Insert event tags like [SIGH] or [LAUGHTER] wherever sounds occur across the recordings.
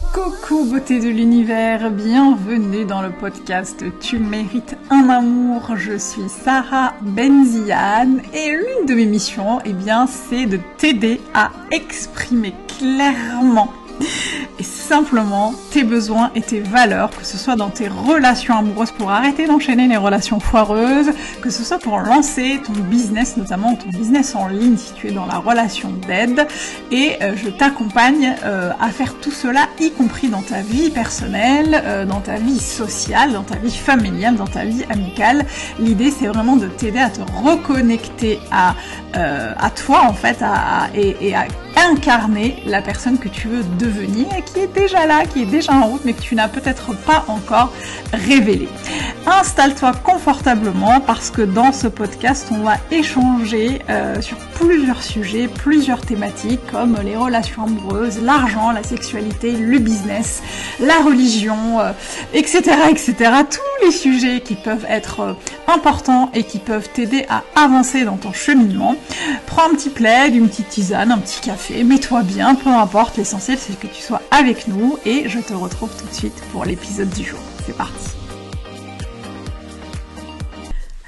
Coucou beauté de l'univers, bienvenue dans le podcast Tu mérites un amour. Je suis Sarah Benziane et l'une de mes missions, eh bien, c'est de t'aider à exprimer clairement simplement tes besoins et tes valeurs, que ce soit dans tes relations amoureuses pour arrêter d'enchaîner les relations foireuses, que ce soit pour lancer ton business, notamment ton business en ligne si tu es dans la relation d'aide. Et euh, je t'accompagne euh, à faire tout cela, y compris dans ta vie personnelle, euh, dans ta vie sociale, dans ta vie familiale, dans ta vie amicale. L'idée c'est vraiment de t'aider à te reconnecter à, toi en fait et à incarner la personne que tu veux devenir et qui est déjà là, qui est déjà en route, mais que tu n'as peut-être pas encore révélé. Installe-toi confortablement parce que dans ce podcast, on va échanger euh, sur plusieurs sujets, plusieurs thématiques comme les relations amoureuses, l'argent, la sexualité, le business, la religion, etc., euh, etc. Tous les sujets qui peuvent être euh, importants et qui peuvent t'aider à avancer dans ton cheminement. Prends un petit plaid, une petite tisane, un petit café mets-toi bien, peu importe, l'essentiel c'est que tu sois avec nous et je te retrouve tout de suite pour l'épisode du jour. C'est parti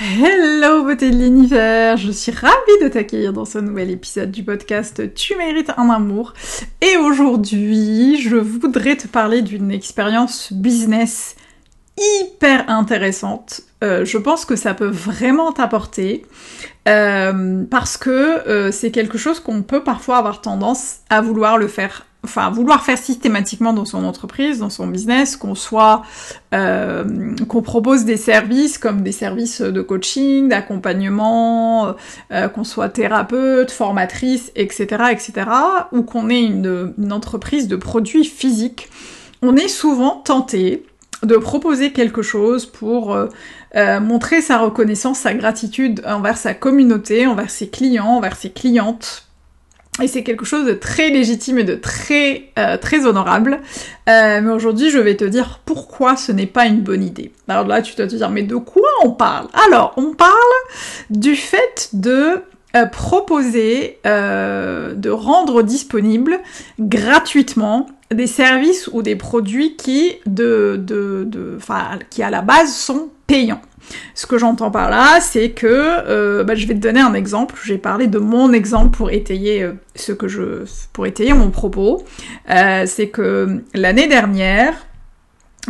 Hello beauté de l'univers, je suis ravie de t'accueillir dans ce nouvel épisode du podcast Tu mérites un amour et aujourd'hui je voudrais te parler d'une expérience business hyper intéressante. Euh, je pense que ça peut vraiment t'apporter. Euh, parce que euh, c'est quelque chose qu'on peut parfois avoir tendance à vouloir le faire, enfin vouloir faire systématiquement dans son entreprise, dans son business, qu'on soit, qu'on propose des services comme des services de coaching, d'accompagnement, qu'on soit thérapeute, formatrice, etc., etc., ou qu'on ait une entreprise de produits physiques, on est souvent tenté de proposer quelque chose pour euh, montrer sa reconnaissance, sa gratitude envers sa communauté, envers ses clients, envers ses clientes. Et c'est quelque chose de très légitime et de très euh, très honorable. Euh, mais aujourd'hui, je vais te dire pourquoi ce n'est pas une bonne idée. Alors là, tu dois te dire, mais de quoi on parle? Alors, on parle du fait de proposer, de rendre disponible gratuitement des services ou des produits qui, de, de, qui à la base sont payants. Ce que j'entends par là, c'est que euh, bah, je vais te donner un exemple. J'ai parlé de mon exemple pour étayer euh, ce que je, pour étayer mon propos. Euh, c'est que l'année dernière,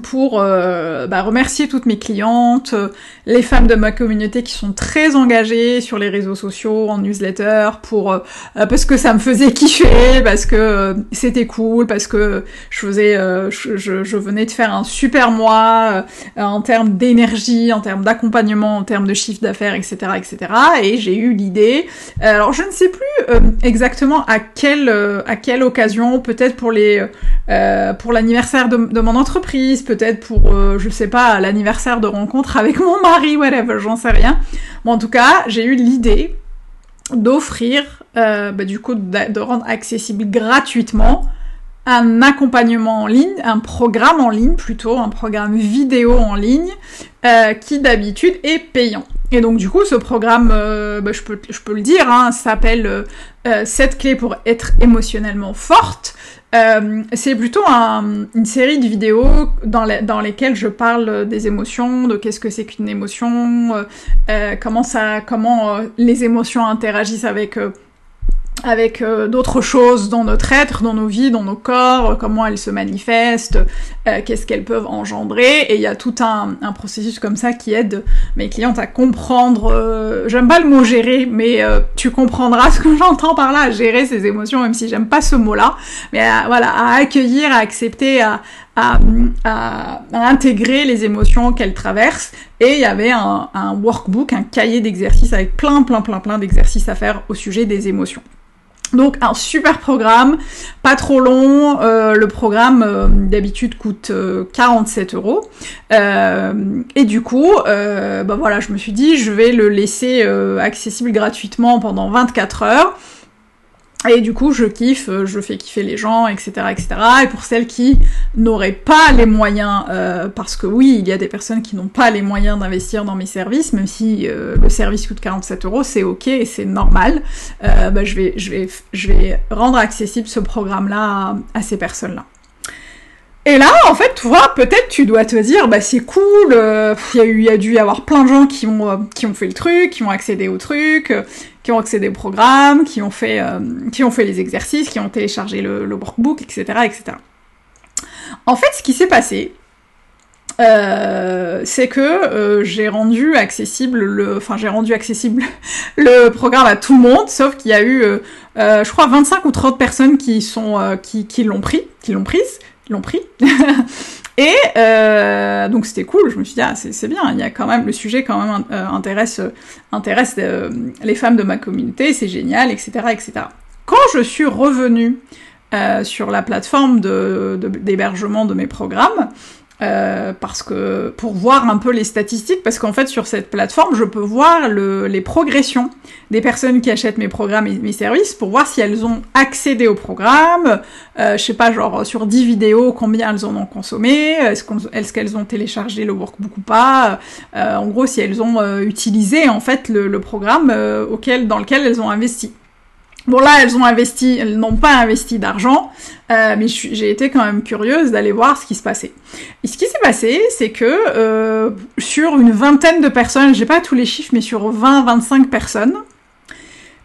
pour euh, bah, remercier toutes mes clientes, euh, les femmes de ma communauté qui sont très engagées sur les réseaux sociaux, en newsletter, pour euh, parce que ça me faisait kiffer, parce que c'était cool, parce que je faisais, je, je, venais de faire un super mois en termes d'énergie, en termes d'accompagnement, en termes de chiffre d'affaires, etc., etc. Et j'ai eu l'idée. alors je ne sais plus exactement à quelle à quelle occasion, peut-être pour les pour l'anniversaire de mon entreprise peut-être pour, euh, je sais pas, l'anniversaire de rencontre avec mon mari, whatever, j'en sais rien. Mais en tout cas, j'ai eu l'idée d'offrir, euh, bah, du coup, de, rendre accessible gratuitement un accompagnement en ligne, un programme en ligne plutôt, un programme vidéo en ligne, euh, qui d'habitude est payant. Et donc du coup, ce programme, bah, je, peux, je peux le dire, hein, s'appelle 7 clés pour être émotionnellement forte. Euh, c'est plutôt une série de vidéos dans, lesquelles je parle des émotions, de qu'est-ce que c'est qu'une émotion, euh, euh, comment comment les émotions interagissent avec avec euh, d'autres choses dans notre être, dans nos vies, dans nos corps, comment elles se manifestent, euh, qu'est-ce qu'elles peuvent engendrer, et il y a tout un, processus comme ça qui aide mes clientes à comprendre, euh, j'aime pas le mot gérer, mais tu comprendras ce que j'entends par là, à gérer ces émotions, même si j'aime pas ce mot-là, mais voilà, à accueillir, à accepter, à, intégrer les émotions qu'elles traversent. Et il y avait un, un workbook, un cahier d'exercices avec plein, plein, plein, plein d'exercices à faire au sujet des émotions. Donc un super programme, pas trop long. Euh, le programme euh, d'habitude coûte 47 euh, euros. et du coup, bah voilà, je me suis dit, je vais le laisser accessible gratuitement pendant 24 heures. Et du coup, je kiffe, euh, je fais kiffer les gens, etc., etc. Et pour celles qui n'auraient pas les moyens, euh, parce que oui, il y a des personnes qui n'ont pas les moyens d'investir dans mes services, même si euh, le service coûte 47 euros, c'est ok et c'est normal. bah, je vais, je vais, je vais rendre accessible ce programme-là à, ces personnes-là. Et là, en fait, tu vois, peut-être tu dois te dire, bah c'est cool, il y, a dû y avoir plein de gens qui ont, qui ont fait le truc, qui ont accédé au truc, qui ont accédé au programme, qui ont fait, qui ont fait les exercices, qui ont téléchargé le, le workbook, etc., etc. En fait, ce qui s'est passé, c'est que j'ai rendu accessible le, enfin j'ai rendu accessible [LAUGHS] le programme à tout le monde, sauf qu'il y a eu, je crois, 25 ou 30 personnes qui sont, qui, qui l'ont pris, qui l'ont prise, l'ont pris. [LAUGHS] et euh, donc c'était cool, je me suis dit, ah, c'est bien, il y a quand même, le sujet quand même euh, intéresse, intéresse euh, les femmes de ma communauté, c'est génial, etc., etc. Quand je suis revenue sur la plateforme d'hébergement de mes programmes, euh, parce que pour voir un peu les statistiques, parce qu'en fait sur cette plateforme, je peux voir le, les progressions des personnes qui achètent mes programmes et mes services pour voir si elles ont accédé au programme, euh, je sais pas, genre sur 10 vidéos, combien elles en ont consommé, est-ce qu'elles ont téléchargé le workbook ou pas, euh, en gros si elles ont euh, utilisé en fait le, le programme auquel, dans lequel elles ont investi. Bon là, elles ont investi, elles n'ont pas investi d'argent, euh, mais j'ai été quand même curieuse d'aller voir ce qui se passait. Et ce qui s'est passé, c'est que euh, sur une vingtaine de personnes, j'ai pas tous les chiffres, mais sur 20-25 personnes,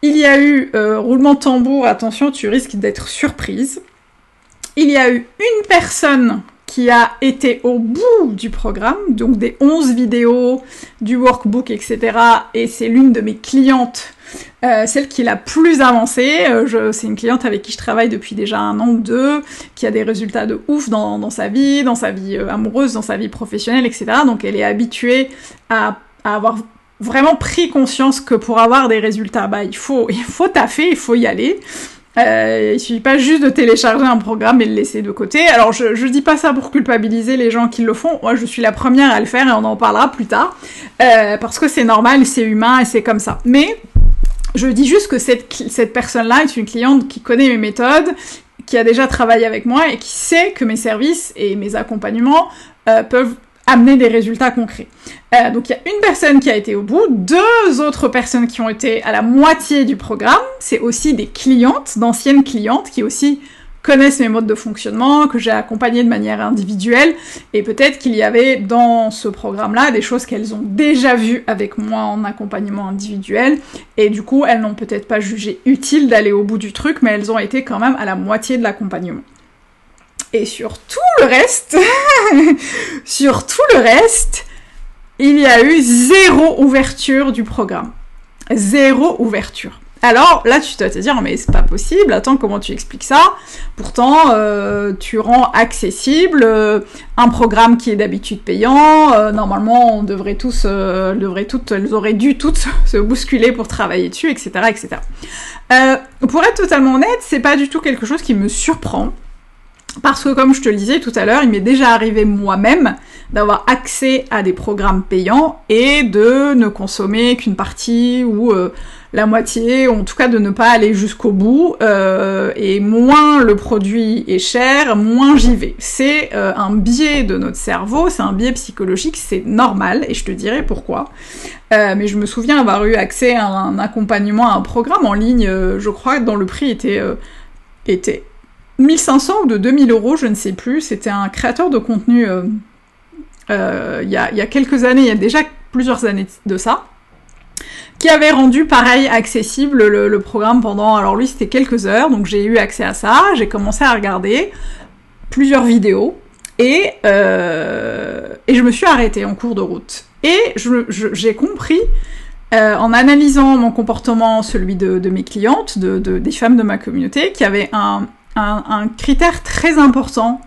il y a eu euh, roulement de tambour. Attention, tu risques d'être surprise. Il y a eu une personne qui a été au bout du programme, donc des 11 vidéos, du workbook, etc. Et c'est l'une de mes clientes euh, celle qui la plus avancée, euh, c'est une cliente avec qui je travaille depuis déjà un an ou deux, qui a des résultats de ouf dans, sa vie, dans sa vie euh, amoureuse, dans sa vie professionnelle, etc. Donc elle est habituée à, avoir vraiment pris conscience que pour avoir des résultats, bah il faut, [LAUGHS] il faut taffer, il faut y aller. Euh, il suffit pas juste de télécharger un programme et le laisser de côté. Alors je, je dis pas ça pour culpabiliser les gens qui le font. Moi je suis la première à le faire et on en parlera plus tard parce que c'est normal, c'est humain et c'est comme ça. Mais je dis juste que cette, cette personne-là est une cliente qui connaît mes méthodes, qui a déjà travaillé avec moi et qui sait que mes services et mes accompagnements euh, peuvent amener des résultats concrets. Euh, donc il y a une personne qui a été au bout, deux autres personnes qui ont été à la moitié du programme, c'est aussi des clientes, d'anciennes clientes qui aussi connaissent mes modes de fonctionnement, que j'ai accompagné de manière individuelle, et peut-être qu'il y avait dans ce programme-là des choses qu'elles ont déjà vues avec moi en accompagnement individuel, et du coup elles n'ont peut-être pas jugé utile d'aller au bout du truc, mais elles ont été quand même à la moitié de l'accompagnement. Et sur tout le reste, [LAUGHS] sur tout le reste, il y a eu zéro ouverture du programme. Zéro ouverture. Alors là, tu dois te dire, mais c'est pas possible, attends, comment tu expliques ça? Pourtant, euh, tu rends accessible euh, un programme qui est d'habitude payant. Euh, normalement, on devrait tous, toutes, elles auraient dû toutes [LAUGHS] se bousculer pour travailler dessus, etc., etc. pour être totalement honnête, c'est pas du tout quelque chose qui me surprend. Parce que comme je te le disais tout à l'heure, il m'est déjà arrivé moi-même d'avoir accès à des programmes payants et de ne consommer qu'une partie ou la moitié, ou en tout cas de ne pas aller jusqu'au bout. Euh, et moins le produit est cher, moins j'y vais. C'est euh, un biais de notre cerveau, c'est un biais psychologique, c'est normal, et je te dirai pourquoi. Euh, mais je me souviens avoir eu accès à un accompagnement, à un programme en ligne, je crois, dont le prix était 1500 ou de 2000 euros, je ne sais plus. C'était un créateur de contenu il y, a, y a quelques années, il y a déjà plusieurs années de ça qui avait rendu pareil accessible le, programme pendant, alors lui c'était quelques heures, donc j'ai eu accès à ça, j'ai commencé à regarder plusieurs vidéos et, euh, et je me suis arrêtée en cours de route. Et j'ai compris, euh, en analysant mon comportement, celui de, mes clientes, de, des femmes de ma communauté, qu'il y avait un, un critère très important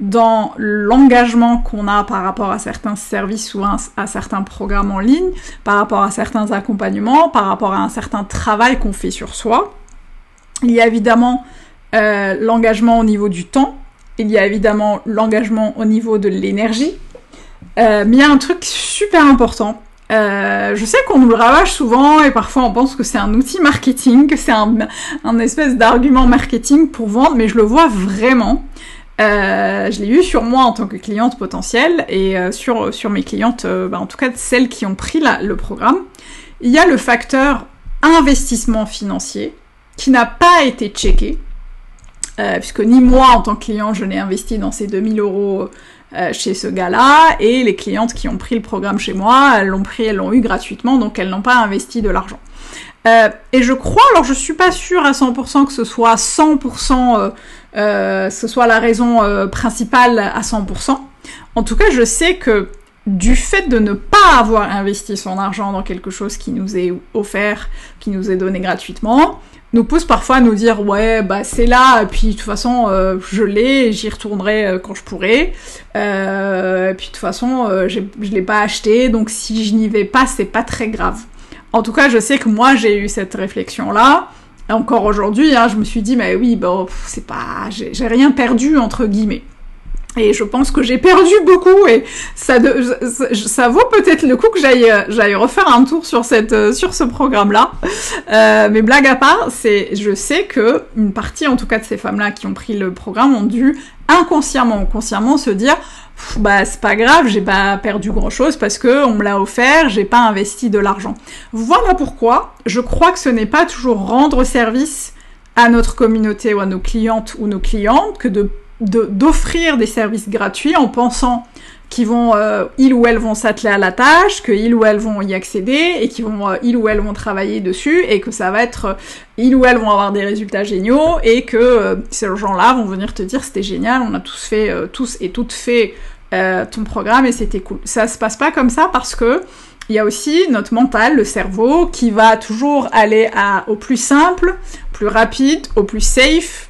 dans l'engagement qu'on a par rapport à certains services ou à, certains programmes en ligne, par rapport à certains accompagnements, par rapport à un certain travail qu'on fait sur soi. Il y a évidemment euh, l'engagement au niveau du temps, il y a évidemment l'engagement au niveau de l'énergie, euh, mais il y a un truc super important. Euh, je sais qu'on nous le ravage souvent et parfois on pense que c'est un outil marketing, que c'est un, un espèce d'argument marketing pour vendre, mais je le vois vraiment. Euh, je l'ai eu sur moi en tant que cliente potentielle et euh, sur, sur mes clientes, euh, bah, en tout cas celles qui ont pris le programme. Il y a le facteur investissement financier qui n'a pas été checké. puisque ni moi en tant que client je n'ai investi dans ces 2000 euros chez ce gars-là, et les clientes qui ont pris le programme chez moi, elles l'ont pris, elles l'ont eu gratuitement, donc elles n'ont pas investi de l'argent. et je crois, alors je suis pas sûre à 100% que ce soit 100%, ce soit la raison principale à 100%. En tout cas, je sais que du fait de ne pas avoir investi son argent dans quelque chose qui nous est offert, qui nous est donné gratuitement, nous pousse parfois à nous dire ouais bah c'est là et puis de toute façon euh, je l'ai j'y retournerai euh, quand je pourrai. Euh, et puis de toute façon je l'ai pas acheté donc si je n'y vais pas c'est pas très grave. En tout cas je sais que moi j'ai eu cette réflexion là encore aujourd'hui hein, je me suis dit mais oui bon c'est pas j'ai rien perdu entre guillemets et je pense que j'ai perdu beaucoup et ça, ça, vaut peut-être le coup que j'aille j'aille refaire un tour sur cette sur ce programme là. Euh, mais blague à part, c'est je sais que une partie en tout cas de ces femmes là qui ont pris le programme ont dû inconsciemment ou consciemment se dire bah c'est pas grave, j'ai pas perdu grand chose parce que on me l'a offert, j'ai pas investi de l'argent. Voilà pourquoi je crois que ce n'est pas toujours rendre service à notre communauté ou à nos clientes ou nos clientes que de d'offrir des services gratuits en pensant qu'ils vont, euh, ils ou elles vont s'atteler à la tâche, que ils ou elles vont y accéder et qu'ils vont, euh, ils ou elles vont travailler dessus et que ça va être, euh, ils ou elles vont avoir des résultats géniaux et que ces gens-là vont venir te dire c'était génial, on a tous fait, tous et toutes fait ton programme et c'était cool. Ça se passe pas comme ça parce que il y a aussi notre mental, le cerveau, qui va toujours aller à, au plus simple, plus rapide, au plus safe,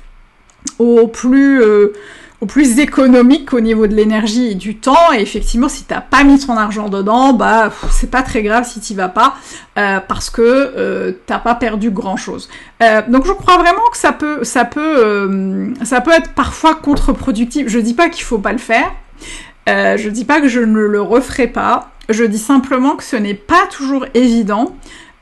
au plus, euh, au économique au niveau de l'énergie et du temps. Et effectivement, si t'as pas mis ton argent dedans, bah c'est pas très grave si t'y vas pas, euh, parce que euh, t'as pas perdu grand chose. donc je crois vraiment que ça peut, ça peut, ça peut être parfois contre-productif. Je dis pas qu'il faut pas le faire. je dis pas que je ne le referai pas. Je dis simplement que ce n'est pas toujours évident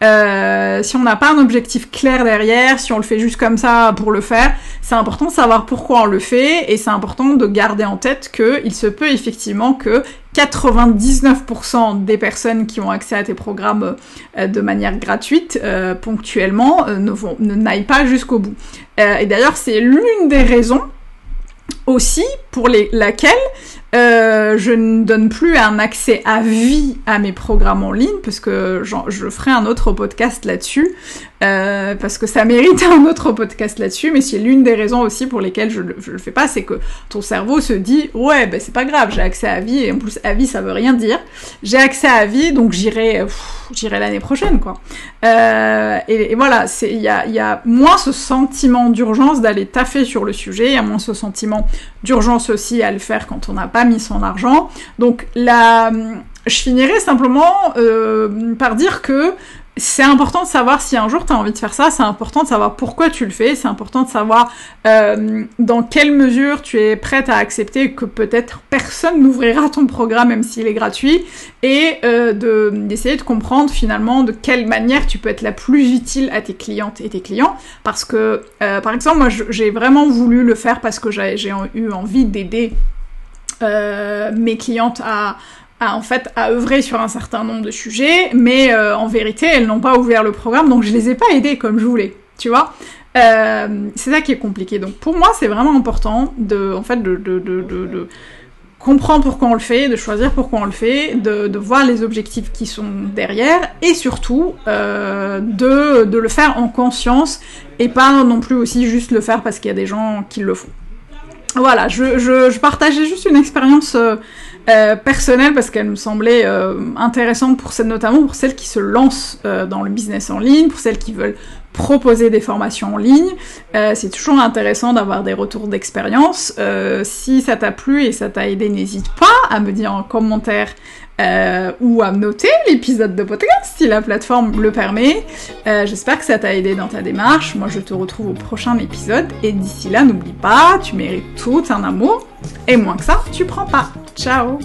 euh, si on n'a pas un objectif clair derrière, si on le fait juste comme ça pour le faire, c'est important de savoir pourquoi on le fait et c'est important de garder en tête qu'il se peut effectivement que 99% des personnes qui ont accès à tes programmes euh, de manière gratuite, euh, ponctuellement, ne, vont, n'aillent pas jusqu'au bout. et d'ailleurs, c'est l'une des raisons aussi pour laquelle euh, je ne donne plus un accès à vie à mes programmes en ligne, parce que je ferai un autre podcast là-dessus, euh, parce que ça mérite un autre podcast là-dessus, mais c'est l'une des raisons aussi pour lesquelles je, je le fais pas, c'est que ton cerveau se dit, ouais, ben c'est pas grave, j'ai accès à vie, et en plus, à vie, ça veut rien dire. J'ai accès à vie, donc j'irai, j'irai l'année prochaine, quoi. Euh, et, voilà, il y a moins ce sentiment d'urgence d'aller taffer sur le sujet, il y a moins ce sentiment d'urgence aussi à le faire quand on n'a pas mis son argent. Donc la, je finirai simplement euh, par dire que c'est important de savoir si un jour tu as envie de faire ça, c'est important de savoir pourquoi tu le fais, c'est important de savoir euh, dans quelle mesure tu es prête à accepter que peut-être personne n'ouvrira ton programme même s'il est gratuit, et euh, de, d'essayer de comprendre finalement de quelle manière tu peux être la plus utile à tes clientes et tes clients. Parce que, euh, par exemple, moi j'ai vraiment voulu le faire parce que j'ai, j'ai eu envie d'aider mes clientes à à en fait à œuvrer sur un certain nombre de sujets, mais euh, en vérité elles n'ont pas ouvert le programme, donc je les ai pas aidées comme je voulais, tu vois. Euh, c'est ça qui est compliqué. Donc pour moi c'est vraiment important de, en fait, de, comprendre pourquoi on le fait, de choisir pourquoi on le fait, de, voir les objectifs qui sont derrière, et surtout euh, de le faire en conscience et pas non plus aussi juste le faire parce qu'il y a des gens qui le font. Voilà, je, partageais juste une expérience euh, euh, personnelle parce qu'elle me semblait euh, intéressante pour celles, notamment pour celles qui se lancent dans le business en ligne, pour celles qui veulent proposer des formations en ligne. c'est toujours intéressant d'avoir des retours d'expérience. si ça t'a plu et ça t'a aidé, n'hésite pas à me dire en commentaire ou à noter l'épisode de podcast si la plateforme le permet. J'espère que ça t'a aidé dans ta démarche. Moi, je te retrouve au prochain épisode et d'ici là, n'oublie pas, tu mérites tout un amour et moins que ça, tu prends pas. Ciao